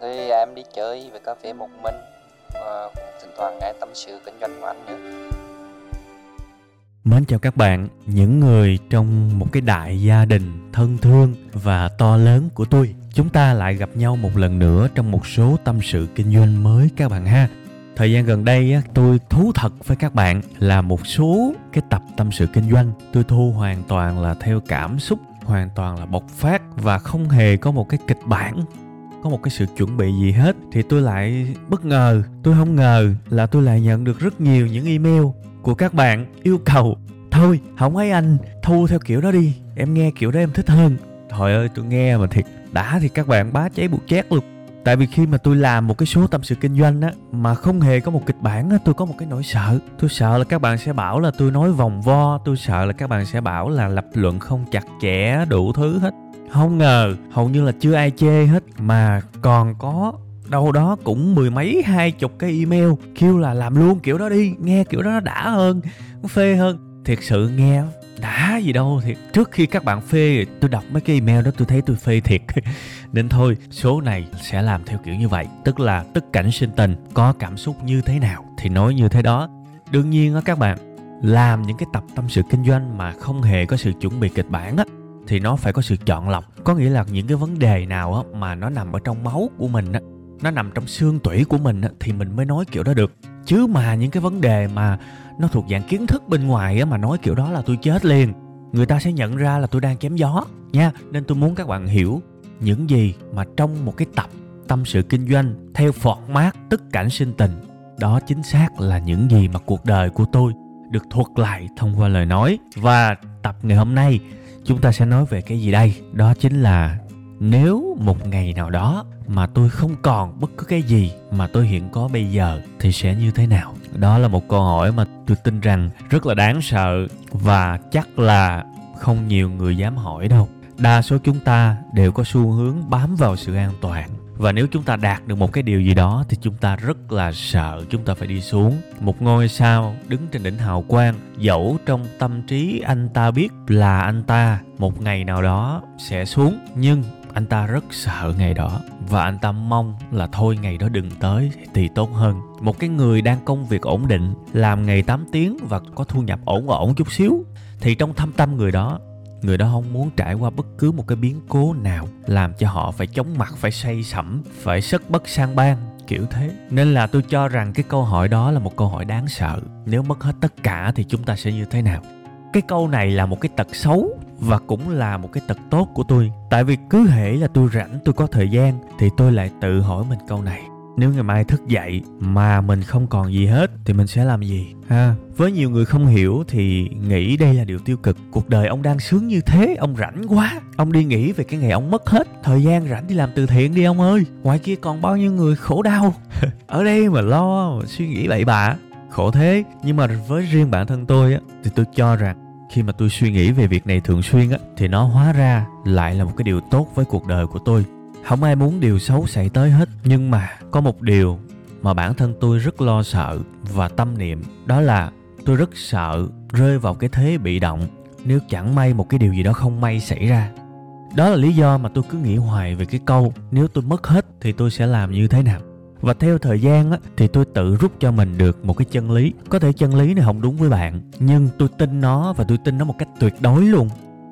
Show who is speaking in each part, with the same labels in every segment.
Speaker 1: Thì à, em đi chơi về cà phê một mình và cũng thỉnh thoảng nghe tâm sự kinh doanh của anh nữa.
Speaker 2: Mến chào các bạn, những người trong một cái đại gia đình thân thương và to lớn của tôi. Chúng ta lại gặp nhau một lần nữa trong một số tâm sự kinh doanh mới các bạn ha. Thời gian gần đây tôi thú thật với các bạn là một số cái tập tâm sự kinh doanh tôi thu hoàn toàn là theo cảm xúc, hoàn toàn là bộc phát và không hề có một cái kịch bản có một cái sự chuẩn bị gì hết, thì tôi lại bất ngờ, tôi không ngờ là tôi lại nhận được rất nhiều những email của các bạn yêu cầu. Thôi, không ấy anh, thu theo kiểu đó đi, em nghe kiểu đó em thích hơn. Trời ơi, tôi nghe mà thiệt, đã thì các bạn bá cháy bụi chét luôn. Tại vì khi mà tôi làm một cái số tâm sự kinh doanh á, mà không hề có một kịch bản á, tôi có một cái nỗi sợ. Tôi sợ là các bạn sẽ bảo là tôi nói vòng vo, tôi sợ là các bạn sẽ bảo là lập luận không chặt chẽ đủ thứ hết không ngờ, hầu như là chưa ai chê hết, mà còn có đâu đó cũng mười mấy, hai chục cái email kêu là làm luôn kiểu đó đi, nghe kiểu đó nó đã hơn, nó phê hơn. Thiệt sự nghe đã gì đâu, thiệt. Trước khi các bạn phê, tôi đọc mấy cái email đó tôi thấy tôi phê thiệt. Nên thôi, số này sẽ làm theo kiểu như vậy. Tức là tất cảnh sinh tình có cảm xúc như thế nào thì nói như thế đó. Đương nhiên á các bạn, làm những cái tập tâm sự kinh doanh mà không hề có sự chuẩn bị kịch bản á thì nó phải có sự chọn lọc. Có nghĩa là những cái vấn đề nào á mà nó nằm ở trong máu của mình á, nó nằm trong xương tủy của mình á, thì mình mới nói kiểu đó được. Chứ mà những cái vấn đề mà nó thuộc dạng kiến thức bên ngoài á mà nói kiểu đó là tôi chết liền. Người ta sẽ nhận ra là tôi đang chém gió, nha. Nên tôi muốn các bạn hiểu những gì mà trong một cái tập tâm sự kinh doanh theo format tức cảnh sinh tình. Đó chính xác là những gì mà cuộc đời của tôi được thuật lại thông qua lời nói. Và tập ngày hôm nay chúng ta sẽ nói về cái gì đây? Đó chính là nếu một ngày nào đó mà tôi không còn bất cứ cái gì mà tôi hiện có bây giờ thì sẽ như thế nào? Đó là một câu hỏi mà tôi tin rằng rất là đáng sợ và chắc là không nhiều người dám hỏi đâu. Đa số chúng ta đều có xu hướng bám vào sự an toàn và nếu chúng ta đạt được một cái điều gì đó thì chúng ta rất là sợ chúng ta phải đi xuống. Một ngôi sao đứng trên đỉnh hào quang, dẫu trong tâm trí anh ta biết là anh ta một ngày nào đó sẽ xuống, nhưng anh ta rất sợ ngày đó. Và anh ta mong là thôi ngày đó đừng tới thì tốt hơn. Một cái người đang công việc ổn định, làm ngày 8 tiếng và có thu nhập ổn ổn chút xíu, thì trong thâm tâm người đó người đó không muốn trải qua bất cứ một cái biến cố nào làm cho họ phải chống mặt, phải say sẩm, phải sất bất sang ban, kiểu thế. Nên là tôi cho rằng cái câu hỏi đó là một câu hỏi đáng sợ. Nếu mất hết tất cả thì chúng ta sẽ như thế nào? Cái câu này là một cái tật xấu và cũng là một cái tật tốt của tôi. Tại vì cứ hễ là tôi rảnh, tôi có thời gian thì tôi lại tự hỏi mình câu này nếu ngày mai thức dậy mà mình không còn gì hết thì mình sẽ làm gì? Ha, với nhiều người không hiểu thì nghĩ đây là điều tiêu cực. Cuộc đời ông đang sướng như thế, ông rảnh quá. Ông đi nghĩ về cái ngày ông mất hết. Thời gian rảnh đi làm từ thiện đi ông ơi. Ngoài kia còn bao nhiêu người khổ đau? Ở đây mà lo mà suy nghĩ bậy bạ. Khổ thế, nhưng mà với riêng bản thân tôi á, thì tôi cho rằng khi mà tôi suy nghĩ về việc này thường xuyên á, thì nó hóa ra lại là một cái điều tốt với cuộc đời của tôi không ai muốn điều xấu xảy tới hết nhưng mà có một điều mà bản thân tôi rất lo sợ và tâm niệm đó là tôi rất sợ rơi vào cái thế bị động nếu chẳng may một cái điều gì đó không may xảy ra. Đó là lý do mà tôi cứ nghĩ hoài về cái câu nếu tôi mất hết thì tôi sẽ làm như thế nào? Và theo thời gian á, thì tôi tự rút cho mình được một cái chân lý. Có thể chân lý này không đúng với bạn nhưng tôi tin nó và tôi tin nó một cách tuyệt đối luôn.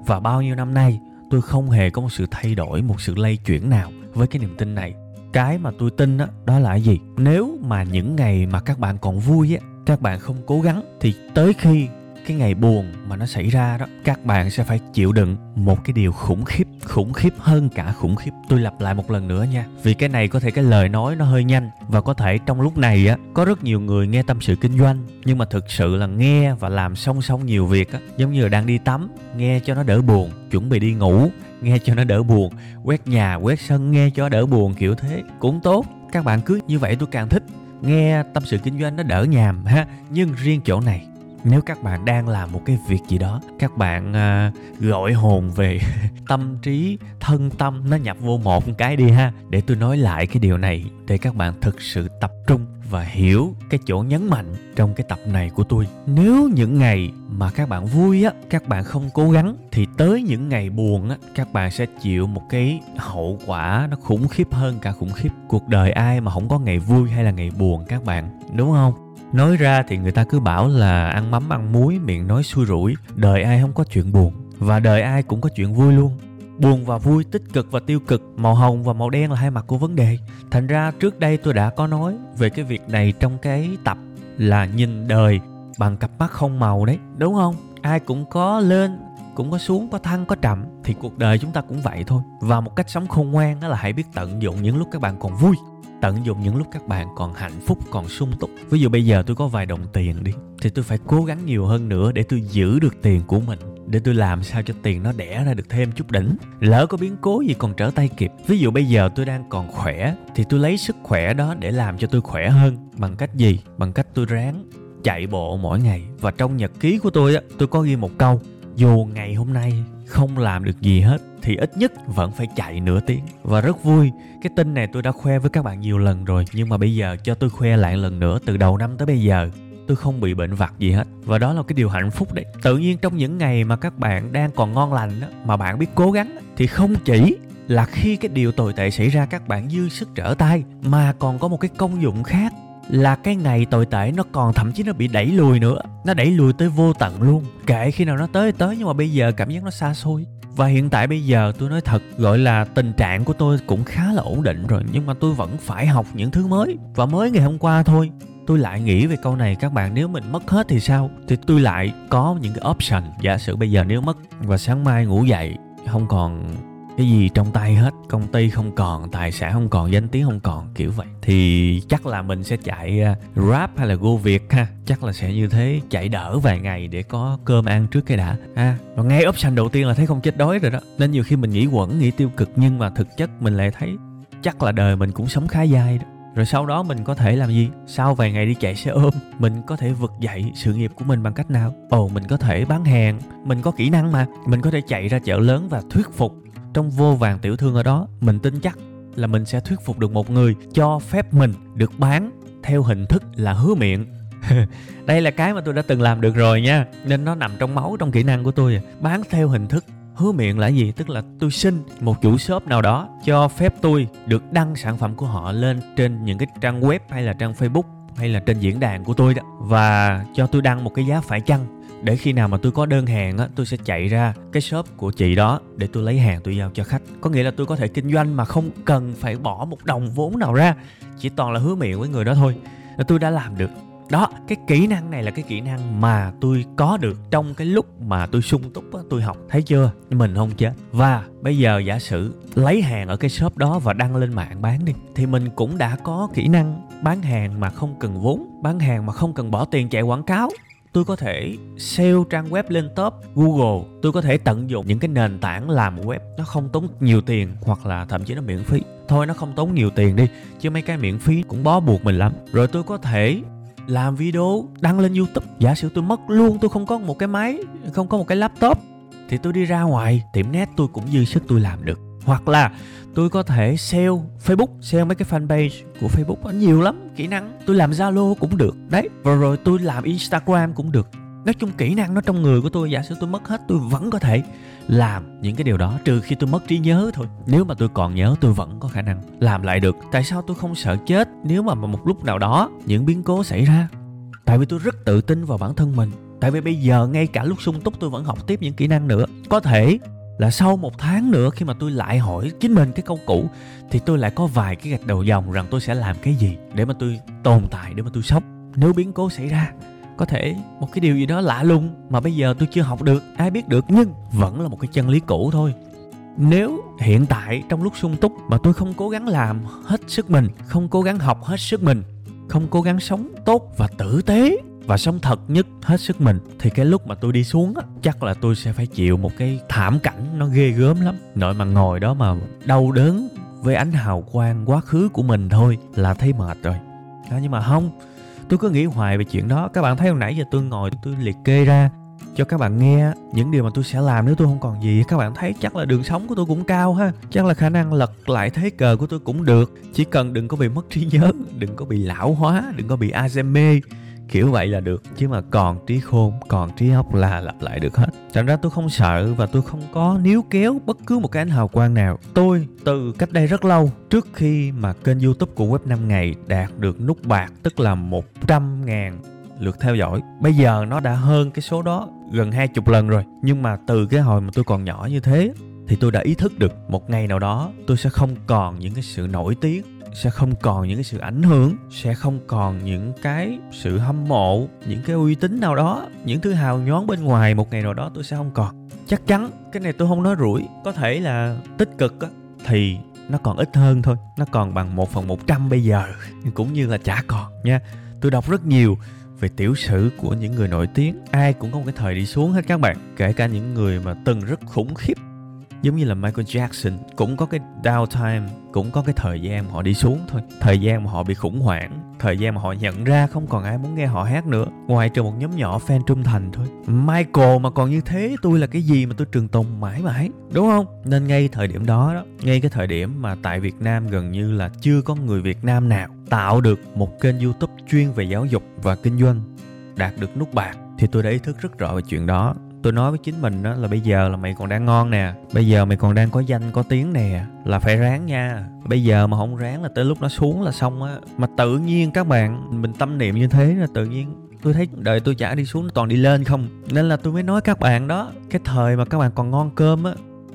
Speaker 2: Và bao nhiêu năm nay tôi không hề có một sự thay đổi một sự lay chuyển nào với cái niềm tin này. Cái mà tôi tin đó, đó là gì? Nếu mà những ngày mà các bạn còn vui á các bạn không cố gắng thì tới khi cái ngày buồn mà nó xảy ra đó, các bạn sẽ phải chịu đựng một cái điều khủng khiếp khủng khiếp hơn cả khủng khiếp. Tôi lặp lại một lần nữa nha, vì cái này có thể cái lời nói nó hơi nhanh, và có thể trong lúc này á, có rất nhiều người nghe tâm sự kinh doanh, nhưng mà thực sự là nghe và làm song song nhiều việc á, giống như là đang đi tắm, nghe cho nó đỡ buồn, chuẩn bị đi ngủ, nghe cho nó đỡ buồn, quét nhà, quét sân, nghe cho đỡ buồn, kiểu thế. Cũng tốt, các bạn cứ như vậy tôi càng thích nghe tâm sự kinh doanh nó đỡ nhàm ha. Nhưng riêng chỗ này nếu các bạn đang làm một cái việc gì đó các bạn à, gọi hồn về tâm trí thân tâm nó nhập vô một cái đi ha. Để tôi nói lại cái điều này để các bạn thực sự tập trung và hiểu cái chỗ nhấn mạnh trong cái tập này của tôi. Nếu những ngày mà các bạn vui á các bạn không cố gắng thì tới những ngày buồn á các bạn sẽ chịu một cái hậu quả nó khủng khiếp hơn cả khủng khiếp cuộc đời ai mà không có ngày vui hay là ngày buồn các bạn. Đúng không? Nói ra thì người ta cứ bảo là ăn mắm, ăn muối, miệng nói xui rủi, đời ai không có chuyện buồn, và đời ai cũng có chuyện vui luôn. Buồn và vui, tích cực và tiêu cực, màu hồng và màu đen là hai mặt của vấn đề. Thành ra trước đây tôi đã có nói về cái việc này trong cái tập là nhìn đời bằng cặp mắt không màu đấy, đúng không? Ai cũng có lên, cũng có xuống, có thăng, có trầm thì cuộc đời chúng ta cũng vậy thôi. Và một cách sống khôn ngoan đó là hãy biết tận dụng những lúc các bạn còn vui tận dụng những lúc các bạn còn hạnh phúc, còn sung túc. Ví dụ bây giờ tôi có vài đồng tiền đi, thì tôi phải cố gắng nhiều hơn nữa để tôi giữ được tiền của mình, để tôi làm sao cho tiền nó đẻ ra được thêm chút đỉnh. Lỡ có biến cố gì còn trở tay kịp. Ví dụ bây giờ tôi đang còn khỏe, thì tôi lấy sức khỏe đó để làm cho tôi khỏe hơn. Bằng cách gì? Bằng cách tôi ráng chạy bộ mỗi ngày. Và trong nhật ký của tôi á, tôi có ghi một câu dù ngày hôm nay không làm được gì hết thì ít nhất vẫn phải chạy nửa tiếng. Và rất vui cái tin này tôi đã khoe với các bạn nhiều lần rồi nhưng mà bây giờ cho tôi khoe lại lần nữa từ đầu năm tới bây giờ tôi không bị bệnh vặt gì hết. Và đó là cái điều hạnh phúc đấy. Tự nhiên trong những ngày mà các bạn đang còn ngon lành đó, mà bạn biết cố gắng thì không chỉ là khi cái điều tồi tệ xảy ra các bạn dư sức trở tay mà còn có một cái công dụng khác là cái ngày tồi tệ nó còn, thậm chí nó bị đẩy lùi nữa. Nó đẩy lùi tới vô tận luôn. Kệ khi nào nó tới tới nhưng mà bây giờ cảm giác nó xa xôi. Và hiện tại bây giờ tôi nói thật, gọi là tình trạng của tôi cũng khá là ổn định rồi, nhưng mà tôi vẫn phải học những thứ mới. Và mới ngày hôm qua thôi, tôi lại nghĩ về câu này. Các bạn, nếu mình mất hết thì sao? Thì tôi lại có những cái option. Giả sử bây giờ nếu mất và sáng mai ngủ dậy, không còn cái gì trong tay hết, công ty không còn, tài sản không còn, danh tiếng không còn, kiểu vậy. Thì chắc là mình sẽ chạy rap grab hay là go việt ha. Chắc là sẽ như thế, chạy đỡ vài ngày để có cơm ăn trước cái đã, ha. Và ngay option đầu tiên là thấy không chết đói rồi đó. Nên nhiều khi mình nghĩ quẩn, nghĩ tiêu cực, nhưng mà thực chất mình lại thấy chắc là đời mình cũng sống khá dai đó. Rồi sau đó mình có thể làm gì? Sau vài ngày đi chạy xe ôm, mình có thể vực dậy sự nghiệp của mình bằng cách nào? Ồ, mình có thể bán hàng, mình có kỹ năng mà. Mình có thể chạy ra chợ lớn và thuyết phục trong vô vàng tiểu thương ở đó, mình tin chắc là mình sẽ thuyết phục được một người cho phép mình được bán theo hình thức là hứa miệng. Đây là cái mà tôi đã từng làm được rồi nha, nên nó nằm trong máu, trong kỹ năng của tôi à. bán theo hình thức hứa miệng là gì? Tức là tôi xin một chủ shop nào đó cho phép tôi được đăng sản phẩm của họ lên trên những cái trang web hay là trang facebook hay là trên diễn đàn của tôi đó, và cho tôi đăng một cái giá phải chăng để khi nào mà tôi có đơn hàng á tôi sẽ chạy ra cái shop của chị đó để tôi lấy hàng tôi giao cho khách. Có nghĩa là tôi có thể kinh doanh mà không cần phải bỏ một đồng vốn nào ra chỉ toàn là hứa miệng với người đó thôi. Là tôi đã làm được. Đó cái kỹ năng này là cái kỹ năng mà tôi có được trong cái lúc mà tôi sung túc á, tôi học thấy chưa? Mình không chết. Và bây giờ giả sử lấy hàng ở cái shop đó và đăng lên mạng bán đi thì mình cũng đã có kỹ năng bán hàng mà không cần vốn bán hàng mà không cần bỏ tiền chạy quảng cáo tôi có thể SEO trang web lên top Google. Tôi có thể tận dụng những cái nền tảng làm web nó không tốn nhiều tiền hoặc là thậm chí nó miễn phí. Thôi, nó không tốn nhiều tiền đi, chứ mấy cái miễn phí cũng bó buộc mình lắm. Rồi tôi có thể làm video đăng lên youtube. Giả sử tôi mất luôn, tôi không có một cái máy, không có một cái laptop, thì tôi đi ra ngoài, tiệm net tôi cũng dư sức tôi làm được hoặc là tôi có thể sell facebook sell mấy cái fanpage của facebook có nhiều lắm, kỹ năng tôi làm zalo cũng được. Đấy và rồi tôi làm instagram cũng được. Nói chung kỹ năng nó trong người của tôi, giả sử tôi mất hết, tôi vẫn có thể làm những cái điều đó, trừ khi tôi mất trí nhớ thôi. Nếu mà tôi còn nhớ, tôi vẫn có khả năng làm lại được. Tại sao tôi không sợ chết nếu mà một lúc nào đó những biến cố xảy ra? Tại vì tôi rất tự tin vào bản thân mình. Tại vì bây giờ ngay cả lúc sung túc tôi vẫn học tiếp những kỹ năng nữa. Có thể là sau một tháng nữa khi mà tôi lại hỏi chính mình cái câu cũ, thì tôi lại có vài cái gạch đầu dòng rằng tôi sẽ làm cái gì để mà tôi tồn tại, để mà tôi sống. Nếu biến cố xảy ra, có thể một cái điều gì đó lạ lùng mà bây giờ tôi chưa học được, ai biết được, nhưng vẫn là một cái chân lý cũ thôi. Nếu hiện tại trong lúc sung túc mà tôi không cố gắng làm hết sức mình, không cố gắng học hết sức mình, không cố gắng sống tốt và tử tế và sống thật nhất hết sức mình. Thì cái lúc mà tôi đi xuống á chắc là tôi sẽ phải chịu một cái thảm cảnh nó ghê gớm lắm. Nội mà ngồi đó mà đau đớn với ánh hào quang quá khứ của mình thôi là thấy mệt rồi. À, nhưng mà không tôi cứ nghĩ hoài về chuyện đó. Các bạn thấy hồi nãy giờ tôi ngồi tôi liệt kê ra cho các bạn nghe những điều mà tôi sẽ làm nếu tôi không còn gì. Các bạn thấy chắc là đường sống của tôi cũng cao ha. Chắc là khả năng lật lại thế cờ của tôi cũng được. Chỉ cần đừng có bị mất trí nhớ đừng có bị lão hóa đừng có bị Alzheimer kiểu vậy là được, chứ mà còn trí khôn, còn trí óc là lặp lại được hết. Thành ra tôi không sợ và tôi không có níu kéo bất cứ một cái ánh hào quang nào. Tôi từ cách đây rất lâu, trước khi mà kênh youtube của web 5 ngày đạt được nút bạc, tức là 100 ngàn lượt theo dõi, bây giờ nó đã hơn cái số đó gần hai chục lần rồi. Nhưng mà từ cái hồi mà tôi còn nhỏ như thế thì tôi đã ý thức được một ngày nào đó tôi sẽ không còn những cái sự nổi tiếng, sẽ không còn những cái sự ảnh hưởng, sẽ không còn những cái sự hâm mộ, những cái uy tín nào đó, những thứ hào nhoáng bên ngoài một ngày nào đó tôi sẽ không còn. Chắc chắn cái này tôi không nói rủi, có thể là tích cực á, thì nó còn ít hơn thôi, nó còn bằng một phần một trăm bây giờ, cũng như là chả còn nha. Tôi đọc rất nhiều về tiểu sử của những người nổi tiếng, ai cũng có một cái thời đi xuống hết các bạn, kể cả những người mà từng rất khủng khiếp giống như là Michael Jackson, cũng có cái downtime, cũng có cái thời gian họ đi xuống thôi. Thời gian mà họ bị khủng hoảng, thời gian mà họ nhận ra không còn ai muốn nghe họ hát nữa. Ngoài trừ một nhóm nhỏ fan trung thành thôi. Michael mà còn như thế, tôi là cái gì mà tôi trường tồn mãi mãi, đúng không? Nên ngay thời điểm đó đó, ngay cái thời điểm mà tại Việt Nam gần như là chưa có người Việt Nam nào tạo được một kênh YouTube chuyên về giáo dục và kinh doanh đạt được nút bạc, thì tôi đã ý thức rất rõ về chuyện đó tôi nói với chính mình đó là bây giờ là mày còn đang ngon nè, bây giờ mày còn đang có danh, có tiếng nè, là phải ráng nha. Bây giờ mà không ráng là tới lúc nó xuống là xong á. Mà tự nhiên các bạn, mình tâm niệm như thế là tự nhiên tôi thấy đời tôi chả đi xuống toàn đi lên không. Nên là tôi mới nói các bạn đó, cái thời mà các bạn còn ngon cơm á,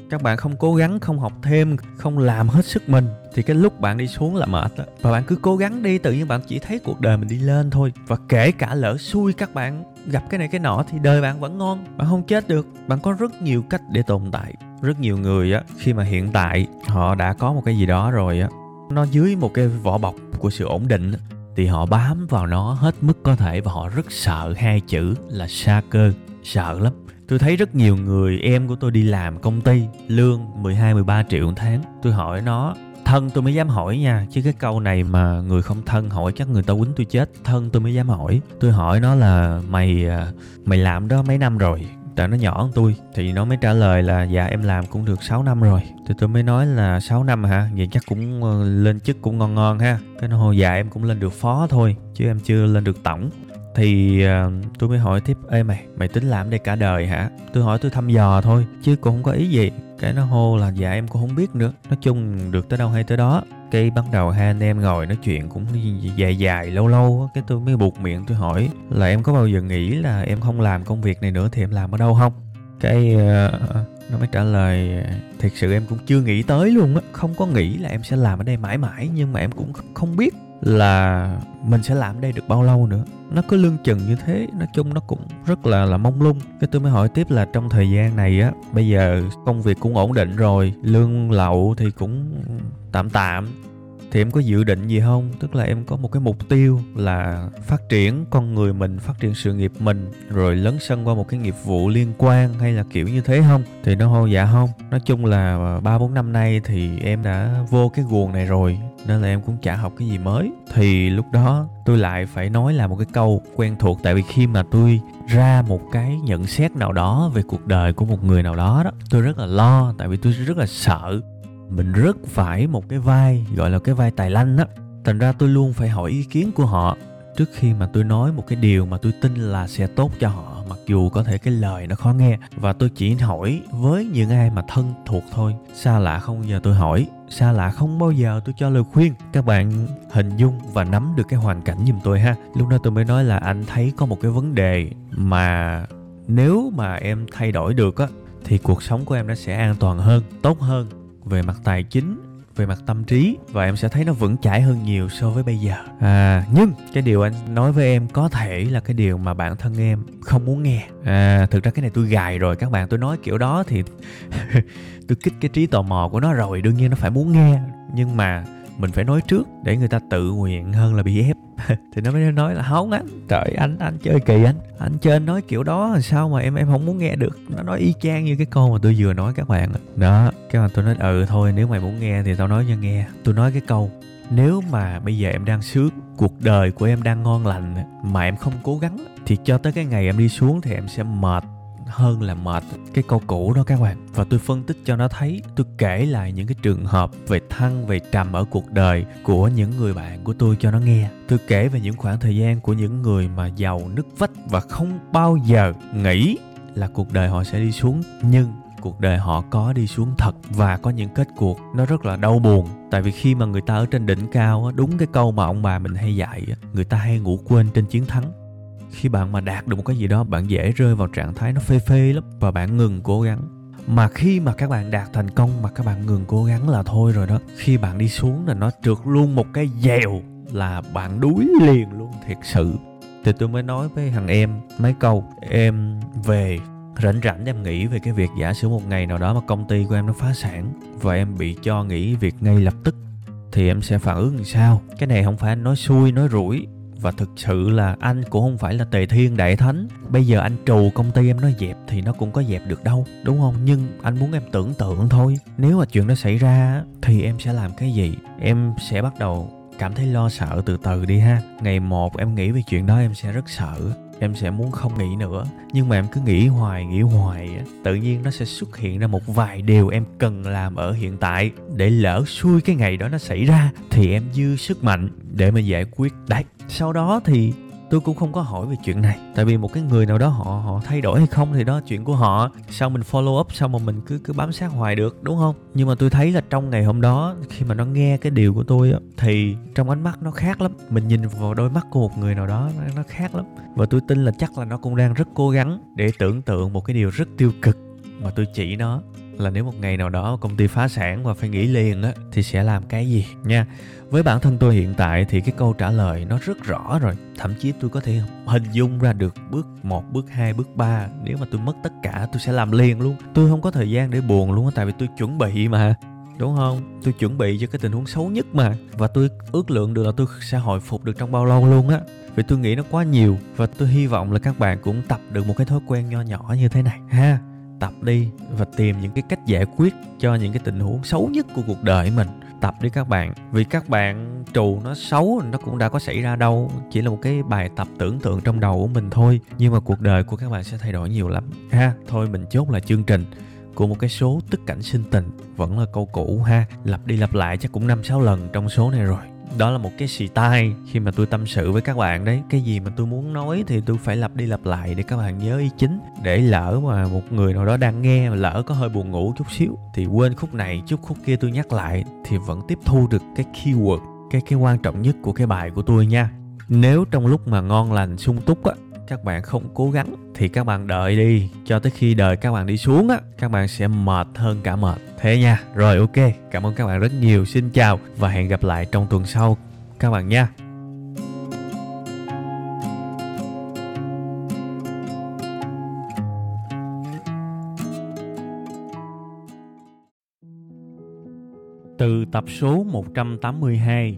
Speaker 2: các bạn không cố gắng, không học thêm, không làm hết sức mình thì cái lúc bạn đi xuống là mệt đó. và bạn cứ cố gắng đi, tự nhiên bạn chỉ thấy cuộc đời mình đi lên thôi. Và kể cả lỡ xui các bạn, gặp cái này cái nọ thì đời bạn vẫn ngon. Bạn không chết được. Bạn có rất nhiều cách để tồn tại. Rất nhiều người á, khi mà hiện tại, họ đã có một cái gì đó rồi á, nó dưới một cái vỏ bọc của sự ổn định thì họ bám vào nó hết mức có thể. Và họ rất sợ hai chữ là sa cơ. Sợ lắm. Tôi thấy rất nhiều người, em của tôi đi làm công ty, lương 12 13 triệu một tháng. Tôi hỏi nó thân tôi mới dám hỏi nha, chứ cái câu này mà người không thân hỏi chắc người ta quýnh tôi chết. Thân tôi mới dám hỏi. Tôi hỏi nó là, mày à, mày làm đó mấy năm rồi? Tại nó nhỏ hơn tôi, thì nó mới trả lời là dạ em làm cũng được 6 năm rồi. Thì tôi mới nói là 6 năm hả? Vậy chắc cũng ờ, lên chức cũng ngon ngon ha. Cái nó hồi dạ em cũng lên được phó thôi, chứ em chưa lên được tổng thì uh, tôi mới hỏi tiếp ê mày mày tính làm đây cả đời hả? Tôi hỏi tôi thăm dò thôi chứ cũng không có ý gì. Cái nó hô là dạ em cũng không biết nữa. Nói chung được tới đâu hay tới đó. Cái bắt đầu hai anh em ngồi nói chuyện cũng dài dài lâu lâu cái tôi mới buộc miệng tôi hỏi là em có bao giờ nghĩ là em không làm công việc này nữa thì em làm ở đâu không? Cái uh, nó mới trả lời thiệt sự em cũng chưa nghĩ tới luôn á. Không có nghĩ là em sẽ làm ở đây mãi mãi nhưng mà em cũng không biết là mình sẽ làm đây được bao lâu nữa. Nó cứ lương chừng như thế, nói chung nó cũng rất là là mông lung. Cái tôi mới hỏi tiếp là trong thời gian này á, bây giờ công việc cũng ổn định rồi, lương lậu thì cũng tạm tạm thì em có dự định gì không? Tức là em có một cái mục tiêu là phát triển con người mình, phát triển sự nghiệp mình, rồi lấn sân qua một cái nghiệp vụ liên quan hay là kiểu như thế không? Thì nó hô dạ không? Nói chung là à, ba bốn năm nay thì em đã vô cái guồng này rồi, nên là em cũng chả học cái gì mới. Thì lúc đó tôi lại phải nói là một cái câu quen thuộc, tại vì khi mà tôi ra một cái nhận xét nào đó về cuộc đời của một người nào đó đó, tôi rất là lo, tại vì tôi rất là sợ mình rất phải một cái vai, gọi là cái vai tài lanh á. Thành ra tôi luôn phải hỏi ý kiến của họ. Trước khi mà tôi nói một cái điều mà tôi tin là sẽ tốt cho họ, mặc dù có thể cái lời nó khó nghe, và tôi chỉ hỏi với những ai mà thân thuộc thôi. Xa lạ không bao giờ tôi hỏi, xa lạ không bao giờ tôi cho lời khuyên. Các bạn hình dung và nắm được cái hoàn cảnh giùm tôi ha. Lúc đó tôi mới nói là anh thấy có một cái vấn đề mà nếu mà em thay đổi được á, thì cuộc sống của em nó sẽ an toàn hơn, tốt hơn về mặt tài chính, về mặt tâm trí, và em sẽ thấy nó vững chãi hơn nhiều so với bây giờ. À nhưng cái điều anh nói với em có thể là cái điều mà bản thân em không muốn nghe. À thực ra cái này tôi gài rồi, các bạn. Tôi nói kiểu đó thì tôi kích cái trí tò mò của nó rồi, đương nhiên nó phải muốn nghe. Nhưng mà mình phải nói trước để người ta tự nguyện hơn là bị ép. Thì nó mới nói là, không anh, trời, anh anh chơi kỳ anh. Anh chơi anh nói kiểu đó, sao mà em em không muốn nghe được? Nó nói y chang như cái câu mà tôi vừa nói các bạn đó, cái mà tôi nói ừ thôi, nếu mày muốn nghe thì tao nói cho nghe. Tôi nói cái câu, nếu mà bây giờ em đang sướng, cuộc đời của em đang ngon lành mà em không cố gắng, thì cho tới cái ngày em đi xuống thì em sẽ mệt hơn là mệt. Cái câu cũ đó các bạn. Và tôi phân tích cho nó thấy. Tôi kể lại những cái trường hợp về thăng, về trầm ở cuộc đời của những người bạn của tôi cho nó nghe. Tôi kể về những khoảng thời gian của những người mà giàu nứt vách và không bao giờ nghĩ là cuộc đời họ sẽ đi xuống. Nhưng cuộc đời họ có đi xuống thật và có những kết cuộc. Nó rất là đau buồn. Tại vì khi mà người ta ở trên đỉnh cao đúng cái câu mà ông bà mình hay dạy người ta hay ngủ quên trên chiến thắng khi bạn mà đạt được một cái gì đó, bạn dễ rơi vào trạng thái nó phê phê lắm và bạn ngừng cố gắng. Mà khi mà các bạn đạt thành công mà các bạn ngừng cố gắng là thôi rồi đó. Khi bạn đi xuống là nó trượt luôn một cái dèo là bạn đuối liền luôn, thiệt sự. Thì tôi mới nói với thằng em mấy câu, em về, rảnh rảnh em nghĩ về cái việc giả sử một ngày nào đó mà công ty của em nó phá sản và em bị cho nghỉ việc ngay lập tức thì em sẽ phản ứng làm sao? Cái này không phải anh nói xui, nói rủi và thực sự là anh cũng không phải là tề thiên đại thánh. Bây giờ anh trù công ty em nó dẹp thì nó cũng có dẹp được đâu, đúng không? Nhưng anh muốn em tưởng tượng thôi. Nếu mà chuyện đó xảy ra thì em sẽ làm cái gì? Em sẽ bắt đầu cảm thấy lo sợ từ từ đi ha. Ngày một em nghĩ về chuyện đó em sẽ rất sợ. Em sẽ muốn không nghĩ nữa. Nhưng mà em cứ nghĩ hoài nghĩ hoài tự nhiên nó sẽ xuất hiện ra một vài điều em cần làm ở hiện tại. Để lỡ xui cái ngày đó nó xảy ra, thì em dư sức mạnh để mà giải quyết. Đấy sau đó thì tôi cũng không có hỏi về chuyện này. Tại vì một cái người nào đó họ họ thay đổi hay không thì đó chuyện của họ. Sao mình follow up, sao mà mình cứ cứ bám sát hoài được, đúng không? Nhưng mà tôi thấy là trong ngày hôm đó, khi mà nó nghe cái điều của tôi á, thì trong ánh mắt nó khác lắm. Mình nhìn vào đôi mắt của một người nào đó nó khác lắm. Và tôi tin là chắc là nó cũng đang rất cố gắng để tưởng tượng một cái điều rất tiêu cực mà tôi chỉ nó là nếu một ngày nào đó công ty phá sản và phải nghỉ liền á thì sẽ làm cái gì nha? Với bản thân tôi hiện tại thì cái câu trả lời nó rất rõ rồi. Thậm chí tôi có thể hình dung ra được bước 1, bước 2, bước 3 nếu mà tôi mất tất cả tôi sẽ làm liền luôn. Tôi không có thời gian để buồn luôn tại vì tôi chuẩn bị mà. Đúng không? Tôi chuẩn bị cho cái tình huống xấu nhất mà. Và tôi ước lượng được là tôi sẽ hồi phục được trong bao lâu luôn á. Vì tôi nghĩ nó quá nhiều và tôi hy vọng là các bạn cũng tập được một cái thói quen nho nhỏ như thế này ha tập đi và tìm những cái cách giải quyết cho những cái tình huống xấu nhất của cuộc đời mình. Tập đi các bạn. Vì các bạn trù nó xấu, nó cũng đã có xảy ra đâu. Chỉ là một cái bài tập tưởng tượng trong đầu của mình thôi. Nhưng mà cuộc đời của các bạn sẽ thay đổi nhiều lắm. Ha, thôi mình chốt là chương trình của một cái số tức cảnh sinh tình vẫn là câu cũ ha. Lặp đi lặp lại chắc cũng năm sáu lần trong số này rồi đó là một cái xì tai khi mà tôi tâm sự với các bạn đấy. Cái gì mà tôi muốn nói thì tôi phải lặp đi lặp lại để các bạn nhớ ý chính. Để lỡ mà một người nào đó đang nghe mà lỡ có hơi buồn ngủ chút xíu thì quên khúc này, chút khúc kia tôi nhắc lại thì vẫn tiếp thu được cái keyword, cái cái quan trọng nhất của cái bài của tôi nha. Nếu trong lúc mà ngon lành sung túc á các bạn không cố gắng thì các bạn đợi đi cho tới khi đời các bạn đi xuống á các bạn sẽ mệt hơn cả mệt. Thế nha. Rồi ok. Cảm ơn các bạn rất nhiều. Xin chào và hẹn gặp lại trong tuần sau. Các bạn nha. Từ tập số 182,